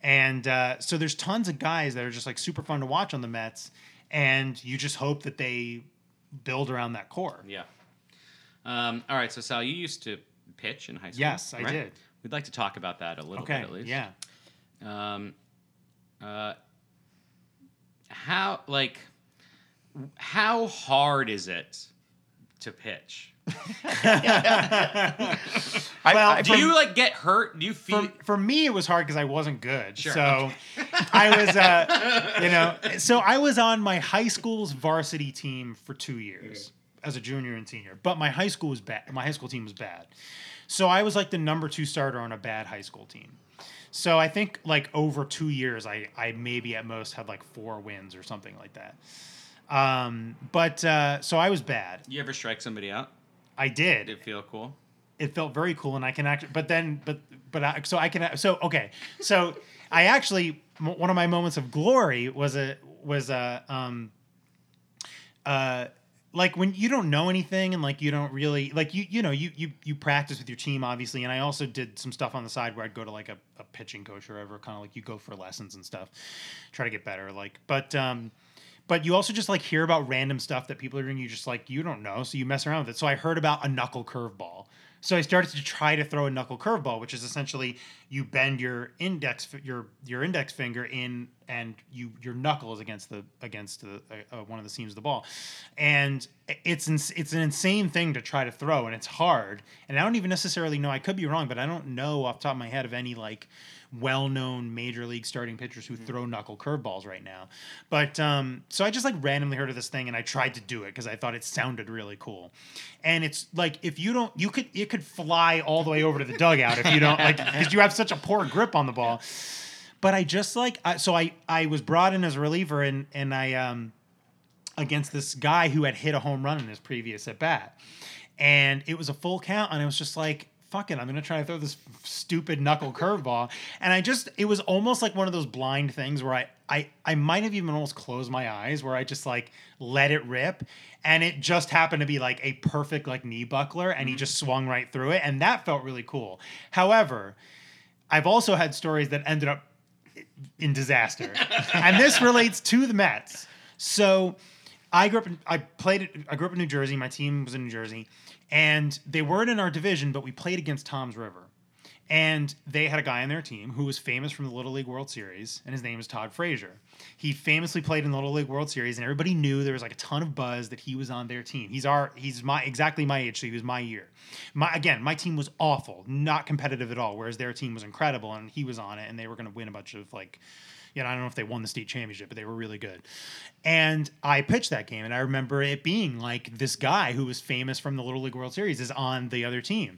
and uh, so there's tons of guys that are just like super fun to watch on the Mets, and you just hope that they build around that core. Yeah. Um, all right, so Sal, you used to pitch in high school. Yes, I right? did. We'd like to talk about that a little Okay. bit at least. Yeah. Um, uh, how like how hard is it to pitch? Well, I, Do you like get hurt? Do you feel? for, for me it was hard because i wasn't good Sure, so i was uh you know so i was on my high school's varsity team for two years as a junior and senior but my high school was bad my high school team was bad so i was like the number two starter on a bad high school team. So i think like over two years i i maybe at most had like four wins or something like that. Um but uh so i was bad. You ever strike somebody out? i did. Did it feel cool? it felt very cool and i can actually but then but but I, so i can so okay. So i actually m- one of my moments of glory was a was a um uh like when you don't know anything and like you don't really like you you know you you you practice with your team obviously and I also did some stuff on the side where I'd go to like a, a pitching coach or whatever kind of like you go for lessons and stuff try to get better like but um but you also just like hear about random stuff that people are doing you just like you don't know so you mess around with it. So I heard about a knuckle curveball so I started to try to throw a knuckle curveball, which is essentially you bend your index your your index finger in, and you your knuckle is against the against the uh, uh, one of the seams of the ball, and it's ins- it's an insane thing to try to throw, and it's hard. And I don't even necessarily know. I could be wrong, but I don't know off the top of my head of any like well-known major league starting pitchers who throw knuckle curveballs right now. But um, so I just like randomly heard of this thing and I tried to do it because I thought it sounded really cool. And it's like if you don't, you could it could fly all the way over to the dugout if you don't like because you have such a poor grip on the ball. But I just like I, so I I was brought in as a reliever and and I um against this guy who had hit a home run in his previous at bat. And it was a full count, and I was just like, fuck it, I'm gonna try to throw this stupid knuckle curveball. And I just it was almost like one of those blind things where I I I might have even almost closed my eyes where I just like let it rip. And it just happened to be like a perfect like knee buckler, and he mm-hmm. just swung right through it. And that felt really cool. However, I've also had stories that ended up in disaster. and this relates to the Mets. So I grew up in I played I grew up in New Jersey. My team was in New Jersey. And they weren't in our division, but we played against Toms River. And they had a guy on their team who was famous from the Little League World Series, and his name is Todd Frazier. He famously played in the Little League World Series, and everybody knew there was like a ton of buzz that he was on their team. He's our he's my exactly my age, so he was my year. My again, my team was awful, not competitive at all, whereas their team was incredible, and he was on it, and they were going to win a bunch of like you know, I don't know if they won the state championship, but they were really good. And I pitched that game, and I remember it being like this guy who was famous from the Little League World Series is on the other team.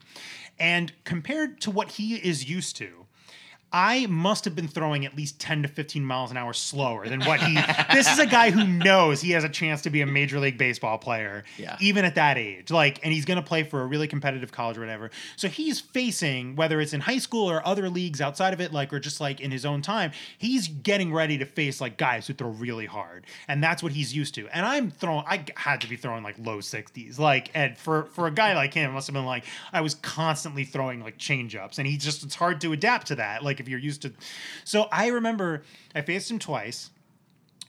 And compared to what he is used to, I must have been throwing at least 10 to 15 miles an hour slower than what he. this is a guy who knows he has a chance to be a major league baseball player, Yeah. even at that age. Like, and he's going to play for a really competitive college or whatever. So he's facing, whether it's in high school or other leagues outside of it, like, or just like in his own time, he's getting ready to face like guys who throw really hard. And that's what he's used to. And I'm throwing, I had to be throwing like low 60s. Like, and for, for a guy like him, it must have been like, I was constantly throwing like change ups. And he just, it's hard to adapt to that. Like, if you're used to. So I remember I faced him twice.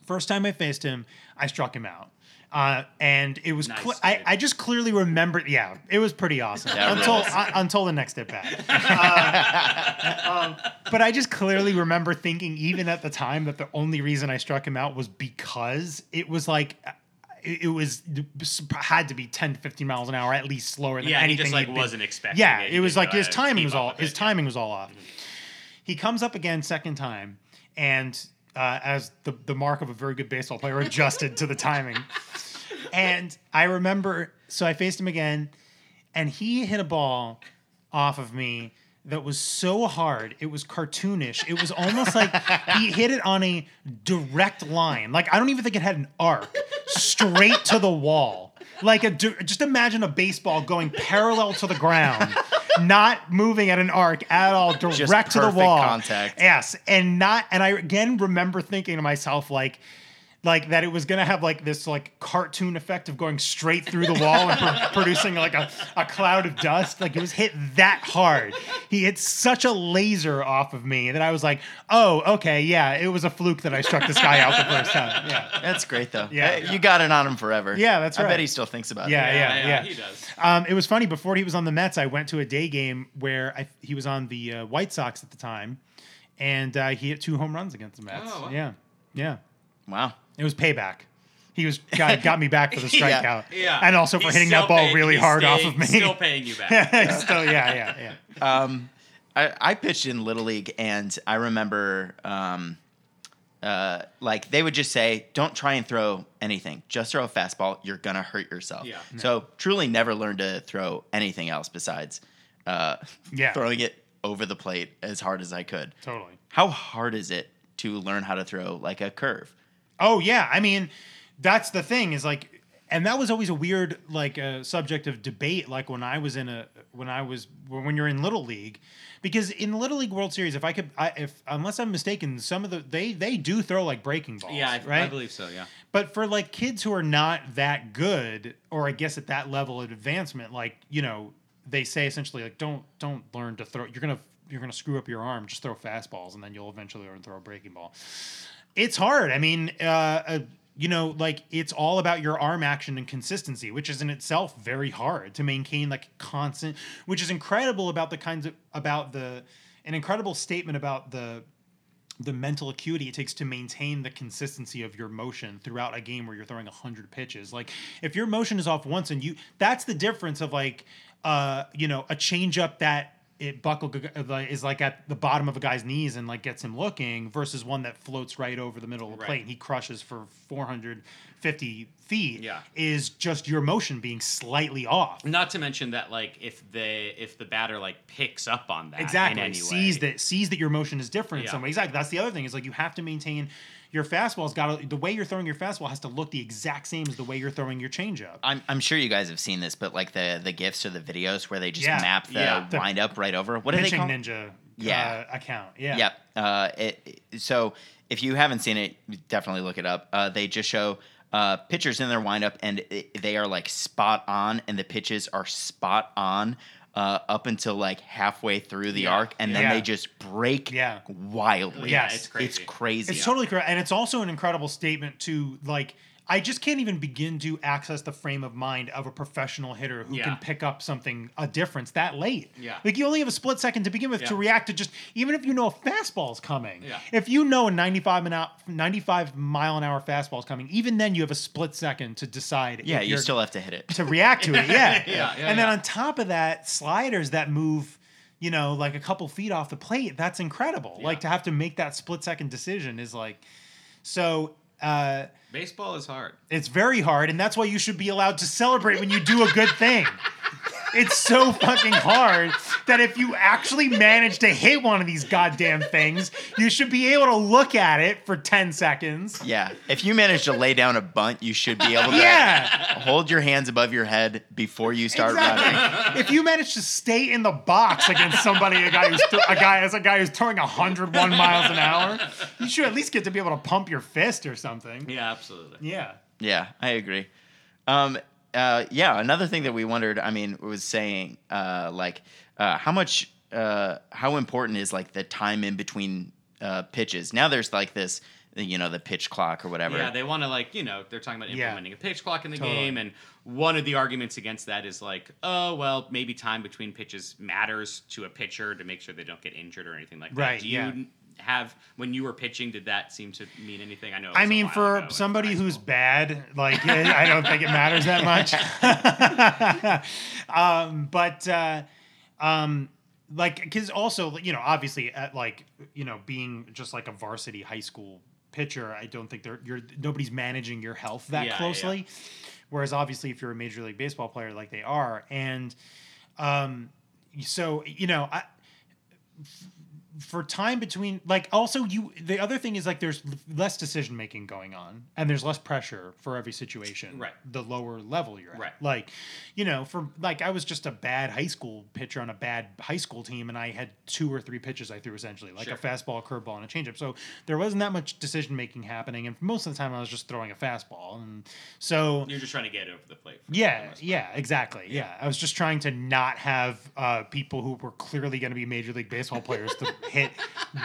First time I faced him, I struck him out. Uh, and it was, Nice, cl- I. I just clearly remembered. Yeah, it was pretty awesome Yeah, until uh, until the next at bat. Uh, um, but I just clearly remember thinking, even at the time, that the only reason I struck him out was because it was like it, it was had to be 10 to 15 miles an hour at least slower than Yeah, he anything just like wasn't expecting. yeah, it. it, was like his timing was all his timing was all off. He comes up again second time, and uh, as the the mark of a very good baseball player, adjusted to the timing. And I remember, so I faced him again, and he hit a ball off of me that was so hard it was cartoonish. It was almost like he hit it on a direct line. Like i don't even think it had an arc straight to the wall. Like a just imagine a baseball going parallel to the ground not moving at an arc at all direct to the wall contact. yes and not and i again remember thinking to myself like like that it was gonna have like this like cartoon effect of going straight through the wall and pro- producing like a, a cloud of dust like it was hit that hard he hit such a laser off of me that i was like oh okay yeah it was a fluke that i struck this guy out the first time yeah That's great though. Yeah. Yeah, you got it on him forever. Yeah, that's right. I bet he still thinks about Yeah, it. yeah, yeah. He does. Um, it was funny before he was on the Mets. I went to a day game where I, he was on the uh, White Sox at the time, and uh, he hit two home runs against the Mets. Oh, wow. Yeah, yeah. Wow. It was payback. He was got, got me back for the strikeout, Yeah. and also for He's hitting still that ball paying- really he's hard off staying- of me. Still paying you back. Still, yeah, yeah, yeah. Um, I, I pitched in Little League, and I remember, um, uh, like they would just say, "Don't try and throw anything. Just throw a fastball. You're gonna hurt yourself." Yeah. So truly, never learned to throw anything else besides uh, Yeah. throwing it over the plate as hard as I could. Totally. How hard is it to learn how to throw like a curve? Oh yeah, I mean, that's the thing is like and that was always a weird like uh, subject of debate. Like when I was in a when I was when you're in little league, because in the little league World Series, if I could, I, if unless I'm mistaken, some of the they they do throw like breaking balls. Yeah, I, right. I believe so. Yeah. But for like kids who are not that good, or I guess at that level of advancement, like you know, they say essentially like don't don't learn to throw. You're gonna you're gonna screw up your arm. Just throw fastballs, and then you'll eventually learn to throw a breaking ball. It's hard. I mean, uh, uh, you know, like it's all about your arm action and consistency, which is in itself very hard to maintain like constant. Which is incredible about the kinds of about the an incredible statement about the the mental acuity it takes to maintain the consistency of your motion throughout a game where you're throwing 100 pitches like if your motion is off once and you that's the difference of like uh you know a change up that it buckle is like at the bottom of a guy's knees and like gets him looking versus one that floats right over the middle of the Right. plate and he crushes for 450 feet Yeah. is just your motion being slightly off. Not to mention that like if the if the batter like picks up on that exactly. in any sees way, that sees that your motion is different in some way. Exactly. That's the other thing is like you have to maintain your fastball's got to the way you're throwing your fastball has to look the exact same as the way you're throwing your changeup I'm, I'm sure you guys have seen this, but like the the gifs or the videos where they just Yeah. map the Yeah. Wind up right over. What do they pitching ninja Yeah. uh, account yeah Yep. Uh, it- so if you haven't seen it, definitely look it up. Uh, they just show uh, pitchers in their windup, and it, they are like spot on, and the pitches are spot on uh, up until like halfway through the Yeah. arc, and then Yeah. they just break Yeah. wildly. Yeah, it's crazy. It's crazy. It's totally correct, and it's also an incredible statement to like. I just can't even begin to access the frame of mind of a professional hitter who Yeah. can pick up something a difference that late. Yeah. like you only have a split second to begin with to react to just even if you know a fastball is coming. Yeah. If you know a 95 an hour, 95 mile an hour fastball is coming, even then you have a split second to decide. yeah, you still have to hit it. to react to it. Yeah. Yeah, yeah, and then yeah. on top of that, sliders that move, you know, like a couple feet off the plate, that's incredible. Like to have to make that split second decision is like so uh baseball is hard. it's very hard, and that's why you should be allowed to celebrate when you do a good thing. It's so fucking hard that if you actually manage to hit one of these goddamn things, you should be able to look at it for 10 seconds. Yeah, if you manage to lay down a bunt, you should be able to Yeah. hold your hands above your head before you start running. If you manage to stay in the box against somebody, a guy who's th- a guy as a guy who's throwing 101 miles an hour, you should at least get to be able to pump your fist or something. Yeah, absolutely. Yeah. Yeah, I agree. Um, uh, yeah, another thing that we wondered, I mean, was saying uh, like uh, how much, uh, how important is like the time in between uh, pitches? Now there's like this, you know, the pitch clock or whatever. Yeah, they want to like you know they're talking about Yeah. implementing a pitch clock in the Totally. game, and one of the arguments against that is like, oh well, maybe time between pitches matters to a pitcher to make sure they don't get injured or anything like that. Right, Do you yeah. have when you were pitching? Did that seem to mean anything? I know. I mean, for ago somebody who's bad, like I don't think it matters that much. um, but uh, um, like, because also, you know, obviously, at like, you know, being just like a varsity high school pitcher, I don't think they're you're nobody's managing your health that Yeah, yeah, closely. Whereas, obviously, if you're a major league baseball player, like they are, and um, so you know, I for time between like also you the other thing is like there's less decision making going on and there's less pressure for every situation Right. the lower level you're at Right. like you know for like i was just a bad high school pitcher on a bad high school team and i had two or three pitches i threw essentially like Sure. a fastball a curveball and a changeup so there wasn't that much decision making happening and most of the time i was just throwing a fastball and so You're just trying to get over the plate. yeah, yeah, exactly. Yeah. I was just trying to not have uh, people who were clearly going to be Major League Baseball players to hit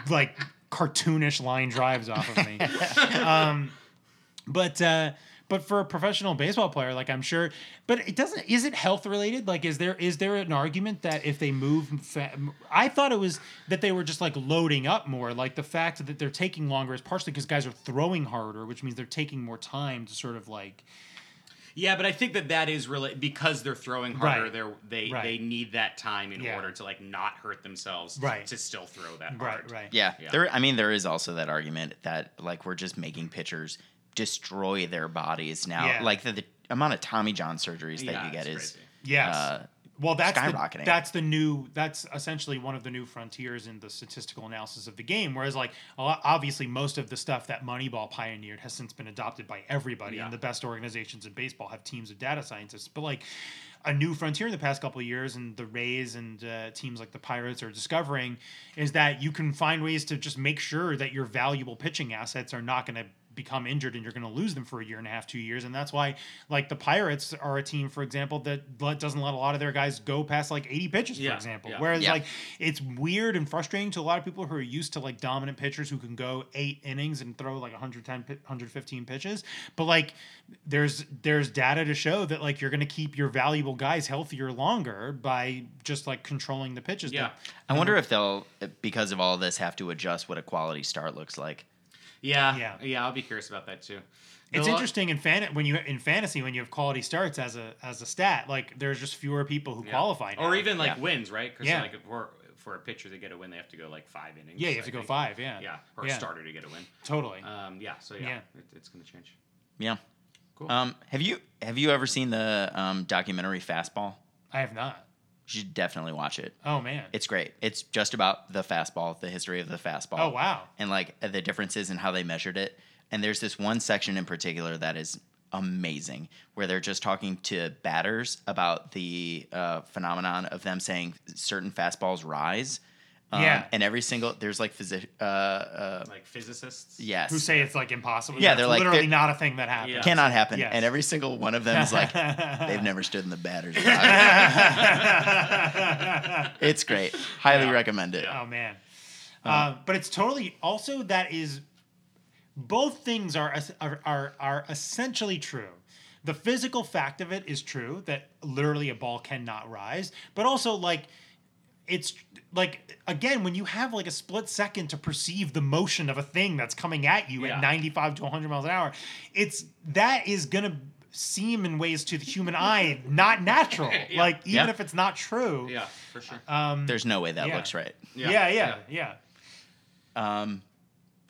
like cartoonish line drives off of me. um, but uh, but for a professional baseball player, like I'm sure, but it doesn't. Is it health related? Like, is there is there an argument that if they move, fa- I thought it was that they were just like loading up more. Like the fact that they're taking longer is partially because guys are throwing harder, which means they're taking more time to sort of like. Yeah, but I think that that is really because they're throwing harder. Right. They're they Right. they need that time in Yeah. order to like not hurt themselves. Right. To still throw that Right, hard. right. Yeah, Yeah. there. I mean, there is also that argument that like we're just making pitchers destroy their bodies now. Yeah. Like the, the amount of Tommy John surgeries that Yeah, you get is crazy. Yes. uh, Well, that's the, that's the new. That's essentially one of the new frontiers in the statistical analysis of the game. Whereas, like, obviously, most of the stuff that Moneyball pioneered has since been adopted by everybody, Yeah. and the best organizations in baseball have teams of data scientists. But like, a new frontier in the past couple of years, and the Rays and uh, teams like the Pirates are discovering, is that you can find ways to just make sure that your valuable pitching assets are not going to become injured and you're going to lose them for a year and a half, two years. And that's why, like, the Pirates are a team, for example, that doesn't let a lot of their guys go past like 80 pitches, Yeah, for example. yeah. Whereas, Yeah. like, it's weird and frustrating to a lot of people who are used to like dominant pitchers who can go eight innings and throw like 110, 115 pitches. But like, there's there's data to show that like you're going to keep your valuable guys healthier longer by just like controlling the pitches. Yeah. I wonder if they'll, because of all this, have to adjust what a quality start looks like. Yeah, Yeah. yeah, I'll be curious about that too. It's The lo- interesting in fan when you in fantasy when you have quality starts as a as a stat. Like there's just fewer people who Yeah. qualify, now. or even like Yeah. wins, right? Because Yeah. like for for a pitcher to get a win, they have to go like five innings. yeah, you have I to go five. Yeah, Yeah, or Yeah. a starter to get a win. totally. Um, yeah, so yeah, Yeah. It, it's gonna change. Yeah. Cool. Um, have you have you ever seen the um, documentary Fastball? I have not. You should definitely watch it. Oh man. It's great. It's just about the fastball, the history of the fastball. oh wow. and like the differences in how they measured it. And there's this one section in particular that is amazing where they're just talking to batters about the uh, phenomenon of them saying certain fastballs rise. Um, Yeah. And every single, there's like physic, uh, uh, like physicists. yes. Who say it's like impossible? Yeah, That's they're like- literally they're- not a thing that happens. Yeah. Cannot happen. Yes. And every single one of them is like, they've never stood in the batter's box. it's great. Highly Yeah. recommend it. Oh man. Uh, Uh, but it's totally also that is both things are, are are are essentially true. The physical fact of it is true that literally a ball cannot rise, but also like it's like again when you have like a split second to perceive the motion of a thing that's coming at you Yeah. at 95 to 100 miles an hour, it's that is going to seem in ways to the human eye not natural. Yeah. Like even Yeah. if it's not true. Yeah, for sure. Um There's no way that Yeah. looks right. yeah, yeah, yeah. Um,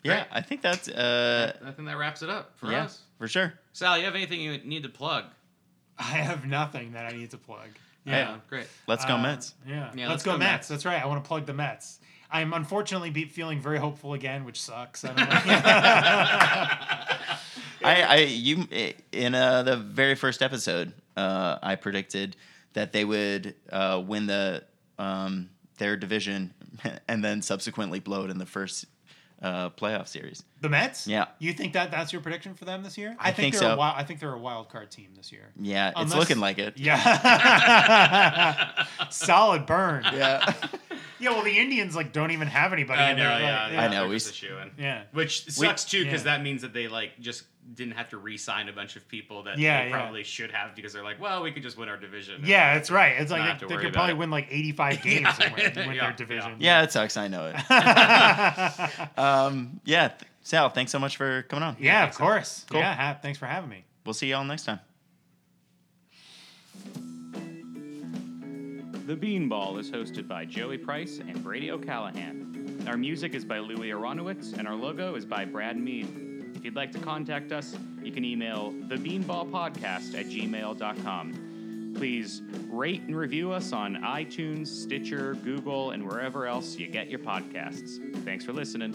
yeah, I think that's, uh, I think that wraps it up for yeah, us. for sure. Sal, you have anything you need to plug? I have nothing that I need to plug. Yeah, great. Let's go Uh, Mets. Yeah. Yeah, let's, let's go, go Mets. Mets. That's right. I want to plug the Mets. I'm unfortunately be feeling very hopeful again, which sucks. I don't know. I, I, you, in uh, the very first episode, uh, I predicted that they would uh, win the um, their division and then subsequently blow it in the first uh, playoff series. the Mets? Yeah. You think that that's your prediction for them this year? I think they're so. A wild, I think they're a wild card team this year. Yeah, it's looking like it. Yeah. Solid burn. Yeah, Yeah, well, the Indians like don't even have anybody. I in know, there. yeah, Like, yeah, I know, they're we just s- a shoo-in. Yeah. Which sucks too, because yeah. that means that they like just didn't have to re-sign a bunch of people that Yeah, they yeah. probably should have because they're like, well, we could just win our division. Yeah, that's right. It's like they, they could probably it. win like 85 games and win, win Yeah, their division. yeah, it sucks. I know it. um, yeah, Sal, thanks so much for coming on. Yeah, of think so. course. Cool. Yeah, ha- thanks for having me. We'll see y'all next time. The Beanball is hosted by Joey Price and Brady O'Callahan. Our music is by Louie Aronowitz, and our logo is by Brad Mead. If you'd like to contact us, you can email thebeanballpodcast at gmail.com. Please rate and review us on iTunes, Stitcher, Google, and wherever else you get your podcasts. Thanks for listening.